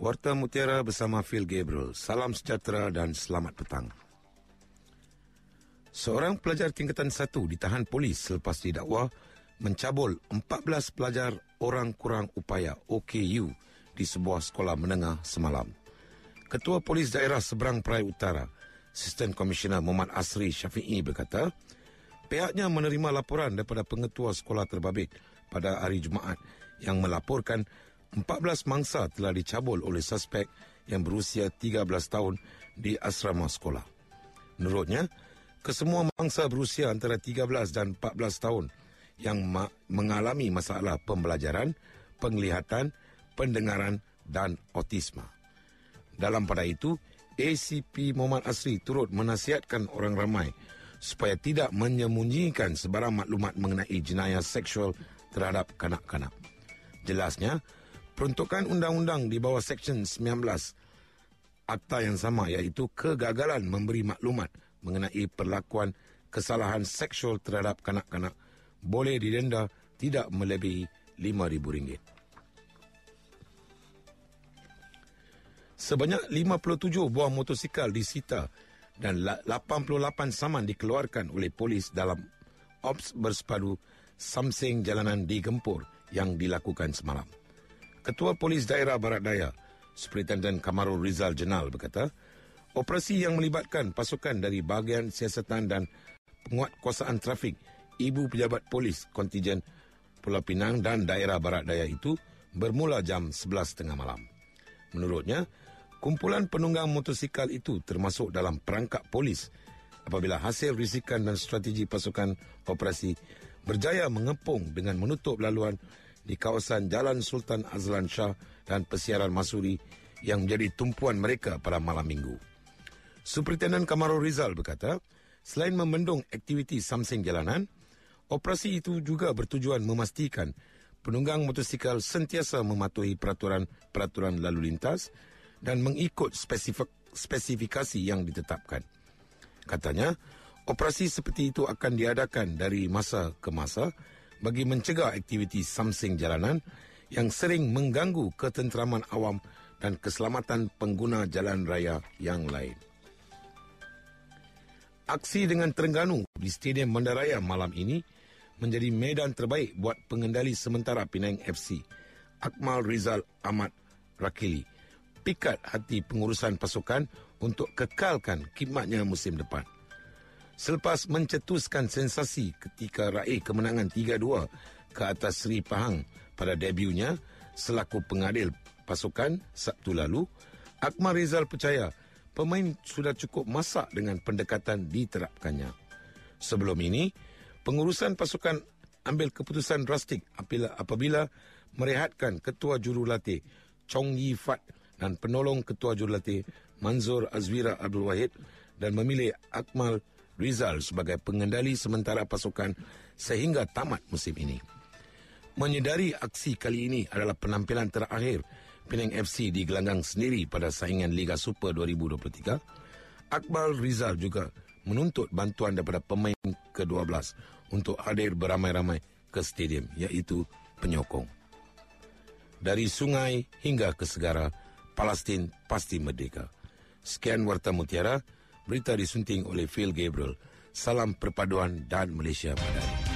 Warta Mutiara bersama Phil Gabriel. Salam sejahtera dan selamat petang. Seorang pelajar tingkatan satu ditahan polis selepas didakwa mencabul 14 pelajar orang kurang upaya OKU di sebuah sekolah menengah semalam. Ketua Polis Daerah Seberang Perai Utara, Asisten Komisioner Muhammad Asri Syafi'i berkata, pihaknya menerima laporan daripada pengetua sekolah terbabit pada hari Jumaat yang melaporkan 14 mangsa telah dicabul oleh suspek yang berusia 13 tahun di asrama sekolah. Menurutnya, kesemua mangsa berusia antara 13 dan 14 tahun yang ma- mengalami masalah pembelajaran, penglihatan, pendengaran dan autisma. Dalam pada itu, ACP Muhammad Asri turut menasihatkan orang ramai supaya tidak menyembunyikan sebarang maklumat mengenai jenayah seksual terhadap kanak-kanak. Jelasnya, peruntukan undang-undang di bawah Seksyen 19 akta yang sama iaitu kegagalan memberi maklumat mengenai perlakuan kesalahan seksual terhadap kanak-kanak boleh didenda tidak melebihi RM5,000. Sebanyak 57 buah motosikal disita dan 88 saman dikeluarkan oleh polis dalam ops bersepadu Samsing Jalanan di Gempur yang dilakukan semalam. Ketua Polis Daerah Barat Daya, Superintendent Kamarul Rizal Jenal berkata, operasi yang melibatkan pasukan dari bahagian siasatan dan penguatkuasaan trafik ibu pejabat polis kontijen Pulau Pinang dan daerah Barat Daya itu bermula jam 11.30 malam. Menurutnya, kumpulan penunggang motosikal itu termasuk dalam perangkap polis apabila hasil risikan dan strategi pasukan operasi berjaya mengepung dengan menutup laluan di kawasan Jalan Sultan Azlan Shah dan Pesiaran Masuri yang menjadi tumpuan mereka pada malam minggu. Superintendent Kamarul Rizal berkata, selain membendung aktiviti samsing jalanan, operasi itu juga bertujuan memastikan penunggang motosikal sentiasa mematuhi peraturan-peraturan lalu lintas dan mengikut spesifik, spesifikasi yang ditetapkan. Katanya, operasi seperti itu akan diadakan dari masa ke masa bagi mencegah aktiviti samsing jalanan yang sering mengganggu ketenteraman awam dan keselamatan pengguna jalan raya yang lain. Aksi dengan Terengganu di Stadium Bandaraya malam ini menjadi medan terbaik buat pengendali sementara Penang FC, Akmal Rizal Ahmad Rakili. Pikat hati pengurusan pasukan untuk kekalkan khidmatnya musim depan. Selepas mencetuskan sensasi ketika raih kemenangan 3-2 ke atas Sri Pahang pada debutnya selaku pengadil pasukan Sabtu lalu, Akmal Rizal percaya pemain sudah cukup masak dengan pendekatan diterapkannya. Sebelum ini, pengurusan pasukan ambil keputusan drastik apabila, apabila merehatkan ketua jurulatih Chong Yi Fat dan penolong ketua jurulatih Manzur Azwira Abdul Wahid dan memilih Akmal Rizal sebagai pengendali sementara pasukan sehingga tamat musim ini. Menyedari aksi kali ini adalah penampilan terakhir Penang FC di gelanggang sendiri pada saingan Liga Super 2023, Akmal Rizal juga menuntut bantuan daripada pemain ke-12 untuk hadir beramai-ramai ke stadium iaitu penyokong. Dari sungai hingga ke segara, Palestin pasti merdeka. Sekian Warta Mutiara, berita disunting oleh Phil Gabriel. Salam perpaduan dan Malaysia Madani.